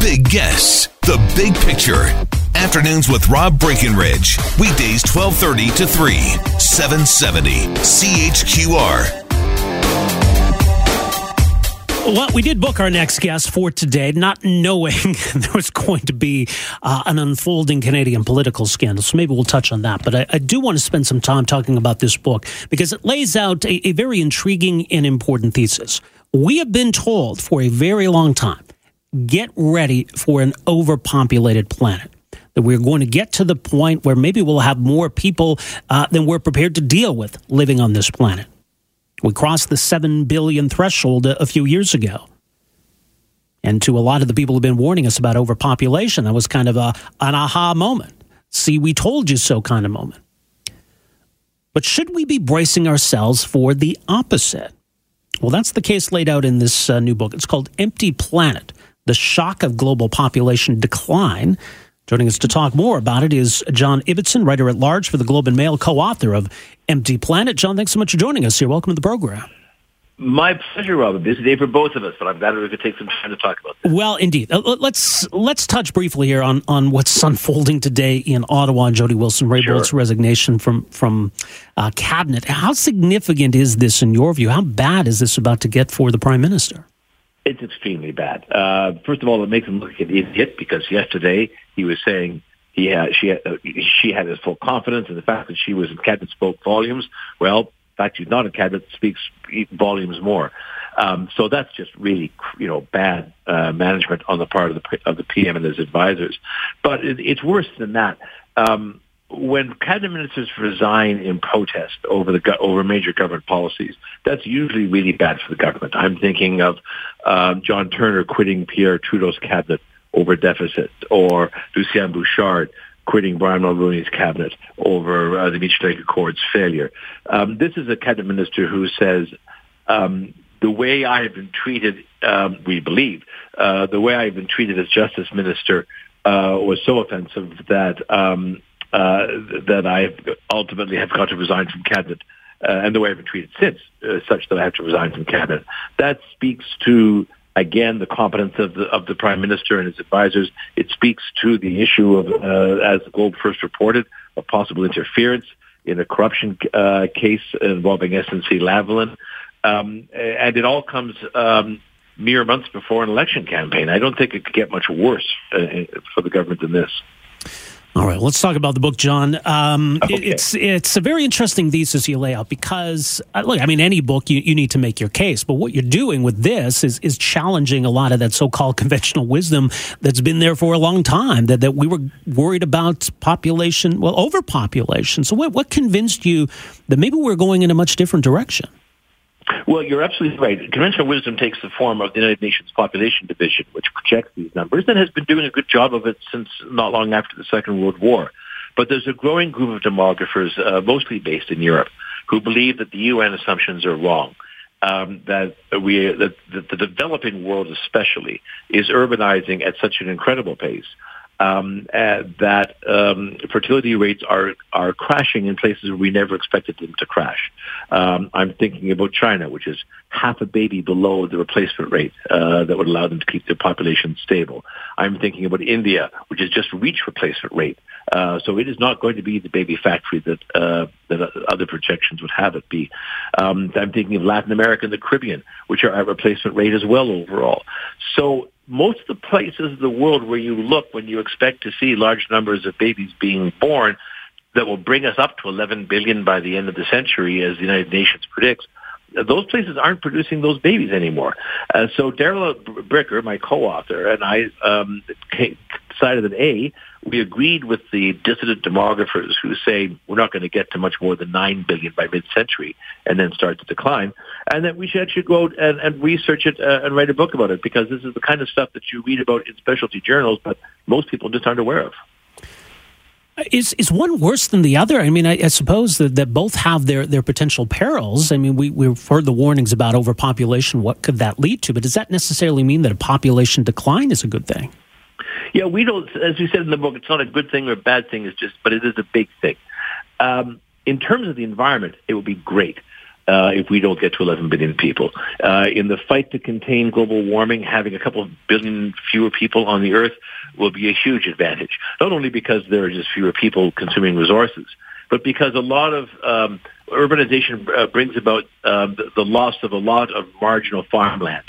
big guests, the big picture. Afternoons with Rob Breckenridge. Weekdays 1230 to 3, 770 CHQR. Well, we did book our next guest for today, not knowing there was going to be uh, an unfolding Canadian political scandal. So maybe we'll touch on that. But I, I, do want to spend some time talking about this book because it lays out a, a very intriguing and important thesis. We have been told for a very long time get ready for an overpopulated planet. That we're going to get to the point where maybe we'll have more people uh, than we're prepared to deal with living on this planet. We crossed the 7 billion threshold a, few years ago. And to a lot of the people who've been warning us about overpopulation, that was kind of a, an aha moment. See, we told you so kind of moment. But should we be bracing ourselves for the opposite? Well, that's the case laid out in this uh, new book. It's called Empty Planet The Shock of Global Population Decline. Joining us to talk more about it is John Ibbitson, writer at large for the Globe and Mail, co author of Empty Planet. John, thanks so much for joining us here. Welcome to the program. My pleasure, Rob. A busy day for both of us, but I'm glad we could take some time to talk about this. Well, indeed. Uh, let's let's touch briefly here on, on what's unfolding today in Ottawa. Jody Wilson Raybould's sure. resignation from from uh, cabinet. How significant is this in your view? How bad is this about to get for the prime minister? It's extremely bad. Uh, first of all, it makes him look like an idiot because yesterday he was saying he had, she had, uh, she had his full confidence, and the fact that she was in cabinet spoke volumes. Well, the fact she's not in cabinet speaks volumes more. Um, so that's just really, you know, bad uh, management on the part of the of the PM and his advisors. But it, it's worse than that. Um, when cabinet ministers resign in protest over the over major government policies, that's usually really bad for the government. I'm thinking of um, John Turner quitting Pierre Trudeau's cabinet over deficit, or Lucien Bouchard quitting Brian Mulroney's cabinet over uh, the Meech Lake Accord's failure. Um, this is a cabinet minister who says, um, the way I have been treated, um, we believe, uh, the way I have been treated as justice minister uh, was so offensive that um, uh, that I ultimately have got to resign from cabinet. Uh, and the way I've been treated since, uh, such that I have to resign from cabinet. That speaks to again the competence of the of the prime minister and his advisors. It speaks to the issue of, uh, as the Globe first reported, of possible interference in a corruption uh, case involving SNC Lavalin, um, and it all comes. Um, mere months before an election campaign. I don't think it could get much worse uh, for the government than this. All right, let's talk about the book, John. Um, okay. It's it's a very interesting thesis you lay out because uh, look, I mean, any book you, you need to make your case, but what you're doing with this is is challenging a lot of that so-called conventional wisdom that's been there for a long time. That that we were worried about population, well, overpopulation. So what what convinced you that maybe we're going in a much different direction? Well, you're absolutely right. Conventional wisdom takes the form of the United Nations Population Division, which projects these numbers and has been doing a good job of it since not long after the Second World War. But there's a growing group of demographers, uh, mostly based in Europe, who believe that the UN assumptions are wrong. Um, that we that, that the developing world especially is urbanizing at such an incredible pace um, uh, that um, fertility rates are are crashing in places where we never expected them to crash. Um, I'm thinking about China, which is half a baby below the replacement rate uh, that would allow them to keep their population stable. I'm thinking about India, which has just reached replacement rate. Uh, so it is not going to be the baby factory that uh, that other projections would have it be. Um, I'm thinking of Latin America and the Caribbean, which are at replacement rate as well overall. So most of the places in the world where you look when you expect to see large numbers of babies being born that will bring us up to 11 billion by the end of the century, as the United Nations predicts, those places aren't producing those babies anymore. Uh, so Darrell Bricker, my co-author, and I um, decided that A, we agreed with the dissident demographers who say we're not going to get to much more than 9 billion by mid-century and then start to decline, and that we should actually go out and, and research it uh, and write a book about it because this is the kind of stuff that you read about in specialty journals, but most people just aren't aware of. Is is one worse than the other? I mean, I, I, suppose that, that both have their, their potential perils. I mean, we, we've heard the warnings about overpopulation. What could that lead to? But does that necessarily mean that a population decline is a good thing? Yeah, we don't, as we said in the book, it's not a good thing or a bad thing. It's just, but it is a big thing. Um, in terms of the environment, it would be great uh, if we don't get to 11 billion people. Uh, in the fight to contain global warming, having a couple of billion fewer people on the earth will be a huge advantage. Not only because there are just fewer people consuming resources, but because a lot of um, urbanization uh, brings about uh, the, the, loss of a lot of marginal farmland.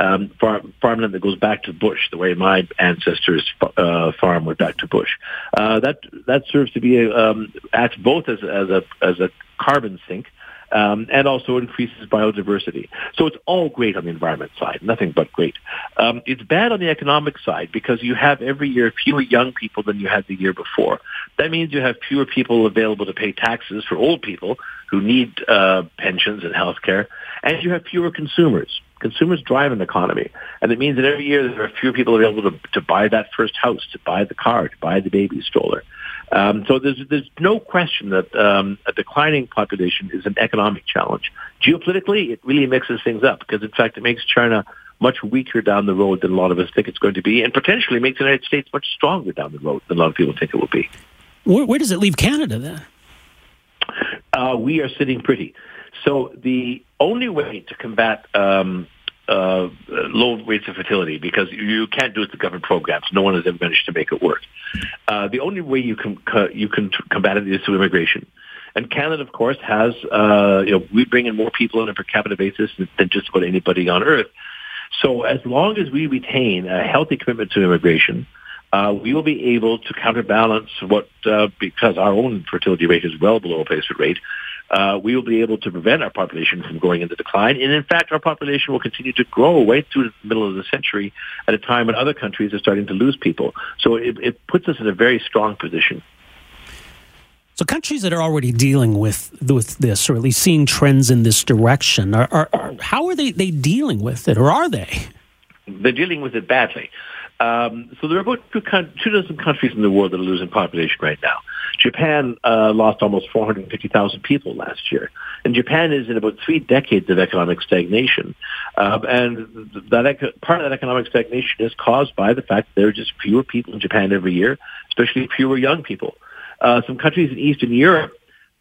Um, farm, farmland that goes back to bush, the way my ancestors uh, farm went back to bush. Uh, that that serves to be um, acts both as, as a as a carbon sink, um, and also increases biodiversity. So it's all great on the environment side, nothing but great. Um, it's bad on the economic side because you have every year fewer young people than you had the year before. That means you have fewer people available to pay taxes for old people who need uh, pensions and health care, and you have fewer consumers. Consumers drive an economy, and it means that every year there are fewer people available to, to buy that first house, to buy the car, to buy the baby stroller. Um, so there's there's no question that um, a declining population is an economic challenge. Geopolitically, it really mixes things up because, in fact, it makes China much weaker down the road than a lot of us think it's going to be, and potentially makes the United States much stronger down the road than a lot of people think it will be. Where, where does it leave Canada then? Uh, we are sitting pretty. So the only way to combat um, uh, low rates of fertility because you can't do it through government programs. No one has ever managed to make it work. Uh, the only way you can you can combat it is through immigration. And Canada, of course, has uh, you know we bring in more people on a per capita basis than just about anybody on earth. So as long as we retain a healthy commitment to immigration, uh, we will be able to counterbalance what, uh, because our own fertility rate is well below replacement rate, uh, we will be able to prevent our population from going into decline. And in fact, our population will continue to grow right through the middle of the century at a time when other countries are starting to lose people. So it, it puts us in a very strong position. So countries that are already dealing with with this, or at least seeing trends in this direction, are, are, are how are they, they dealing with it, or are they? They're dealing with it badly. Um, so there are about two, two, dozen countries in the world that are losing population right now. Japan uh, lost almost 450,000 people last year, and Japan is in about three decades of economic stagnation. Um, and that part of that economic stagnation is caused by the fact that there are just fewer people in Japan every year, especially fewer young people. Uh, some countries in Eastern Europe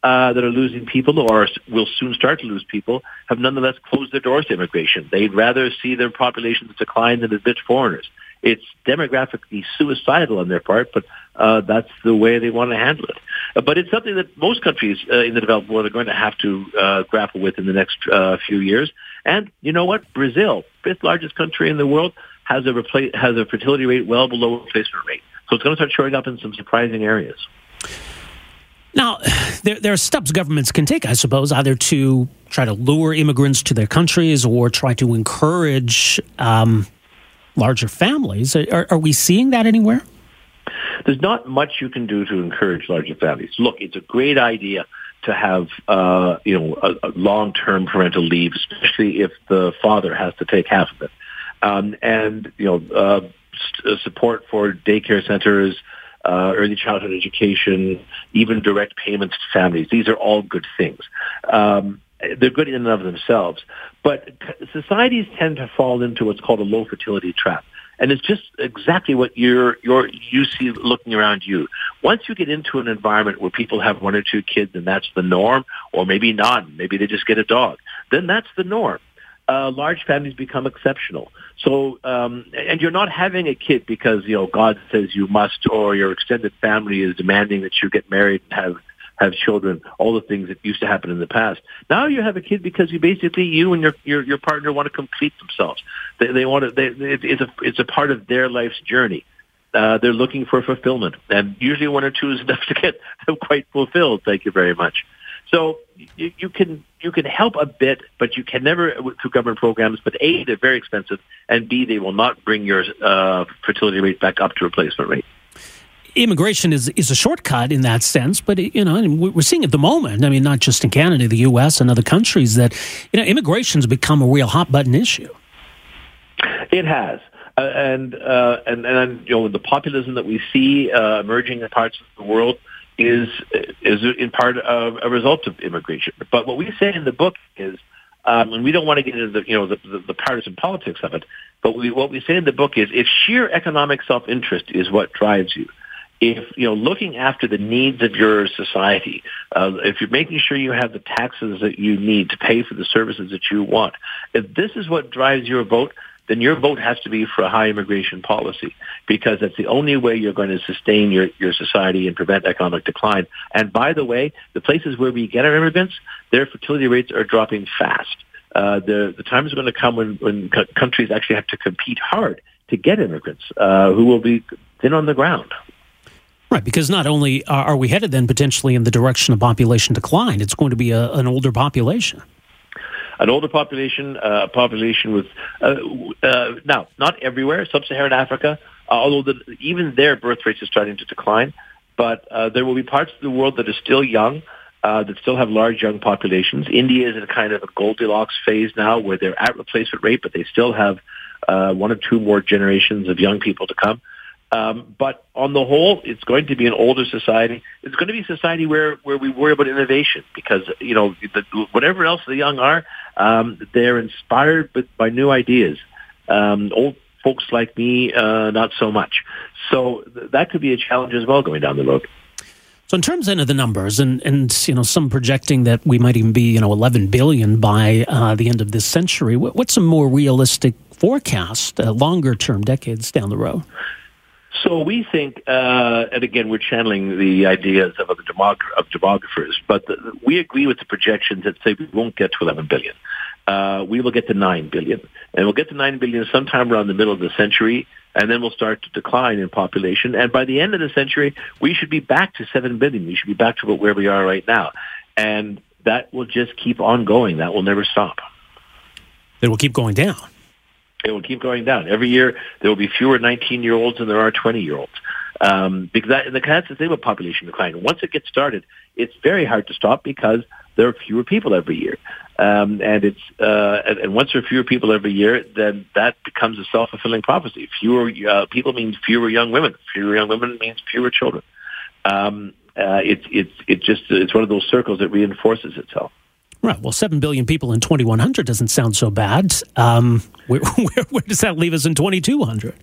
uh, that are losing people or will soon start to lose people have nonetheless closed their doors to immigration. They'd rather see their populations decline than admit foreigners. It's demographically suicidal on their part, but uh, that's the way they want to handle it. Uh, but it's something that most countries uh, in the developed world are going to have to uh, grapple with in the next uh, few years. And you know what? Brazil, fifth largest country in the world, has a has a fertility rate well below replacement rate. So it's going to start showing up in some surprising areas. Now, there, there, are steps governments can take, I suppose, either to try to lure immigrants to their countries or try to encourage um, larger families. Are, are we seeing that anywhere? There's not much you can do to encourage larger families. Look, it's a great idea to have uh, you know a, a long-term parental leave, especially if the father has to take half of it, um, and you know uh, uh, support for daycare centers, uh, early childhood education, even direct payments to families. These are all good things. Um, they're good in and of themselves. But societies tend to fall into what's called a low fertility trap. And it's just exactly what you're, you're, you see looking around you. Once you get into an environment where people have one or two kids and that's the norm, or maybe not, maybe they just get a dog, then that's the norm. Uh, large families become exceptional. So, um, and you're not having a kid because, you know, God says you must or your extended family is demanding that you get married and have have children, all the things that used to happen in the past. Now you have a kid because you basically you and your your, your partner want to complete themselves. They, they want to. They, it, it's a it's a part of their life's journey. Uh, they're looking for fulfillment, and usually one or two is enough to get them quite fulfilled. Thank you very much. So you, you can you can help a bit, but you can never through government programs. But a, they're very expensive, and b, they will not bring your uh, fertility rate back up to replacement rate immigration is is a shortcut in that sense, but you know we're seeing at the moment. I mean, not just in Canada, the U.S. and other countries that you know immigration's become a real hot button issue. It has. Uh, and, uh, and and you know the populism that we see uh, emerging in parts of the world is is in part a, a result of immigration. But what we say in the book is, um, and we don't want to get into the you know the, the, the partisan politics of it, but we, what we say in the book is, if sheer economic self interest is what drives you, if you know looking after the needs of your society, uh, if you're making sure you have the taxes that you need to pay for the services that you want, if this is what drives your vote, then your vote has to be for a high immigration policy because that's the only way you're going to sustain your, your society and prevent economic decline. And by the way, the places where we get our immigrants, their fertility rates are dropping fast. Uh, the, the time is going to come when, when countries actually have to compete hard to get immigrants uh, who will be thin on the ground. Right, because not only are we headed then potentially in the direction of population decline, it's going to be a, an older population. An older population, a uh, population with uh, uh, now not everywhere, sub-Saharan Africa, although the, even their birth rates are starting to decline, but uh, there will be parts of the world that are still young, uh, that still have large young populations. India is in a kind of a Goldilocks phase now, where they're at replacement rate, but they still have uh, one or two more generations of young people to come. Um, but on the whole, it's going to be an older society. It's going to be a society where, where we worry about innovation because, you know, the, whatever else the young are, um, they're inspired by, by new ideas. Um, old folks like me, uh, not so much. So th- that could be a challenge as well going down the road. So in terms of the numbers, and, and you know some projecting that we might even be you know 11 billion by uh, the end of this century. What's a more realistic forecast, uh, longer term, decades down the road? So we think, uh, and again, we're channeling the ideas of the demog- of demographers, but the, we agree with the projections that say we won't get to 11 billion. Uh, we will get to 9 billion. And we'll get to 9 billion sometime around the middle of the century, and then we'll start to decline in population. And by the end of the century, we should be back to 7 billion. We should be back to where we are right now. And that will just keep on going. That will never stop. It will keep going down it will keep going down. Every year there will be fewer 19-year-olds than there are 20-year-olds. Um, because that, the, that's the thing with population decline. Once it gets started, it's very hard to stop because there are fewer people every year. Um, and it's uh, and, and once there are fewer people every year, then that becomes a self-fulfilling prophecy. Fewer uh, people means fewer young women. Fewer young women means fewer children. Um, uh, it's it's it's just it's one of those circles that reinforces itself. Right. Well, 7 billion people in 2100 doesn't sound so bad. Um, where, where, where, does that leave us in 2200?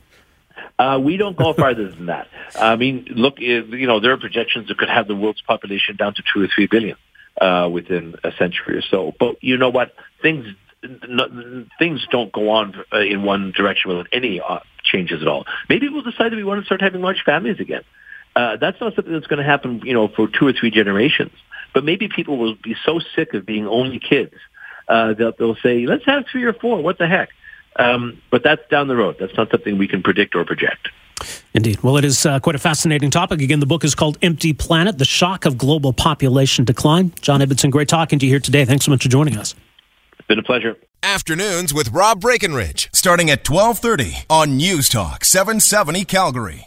Uh, we don't go farther than that. I mean, look, you know, there are projections that could have the world's population down to two or three billion uh, within a century or so. But you know what? Things things don't go on uh, in one direction without any uh, changes at all. Maybe we'll decide that we want to start having large families again. Uh, that's not something that's going to happen, you know, for two or three generations. But maybe people will be so sick of being only kids uh, that they'll say, let's have three or four. What the heck? Um, but that's down the road. That's not something we can predict or project. Indeed. Well, it is uh, quite a fascinating topic. Again, the book is called Empty Planet The Shock of Global Population Decline. John Ibbitson, great talking to you here today. Thanks so much for joining us. It's been a pleasure. Afternoons with Rob Breckenridge, starting at 1230 on News Talk 770 Calgary.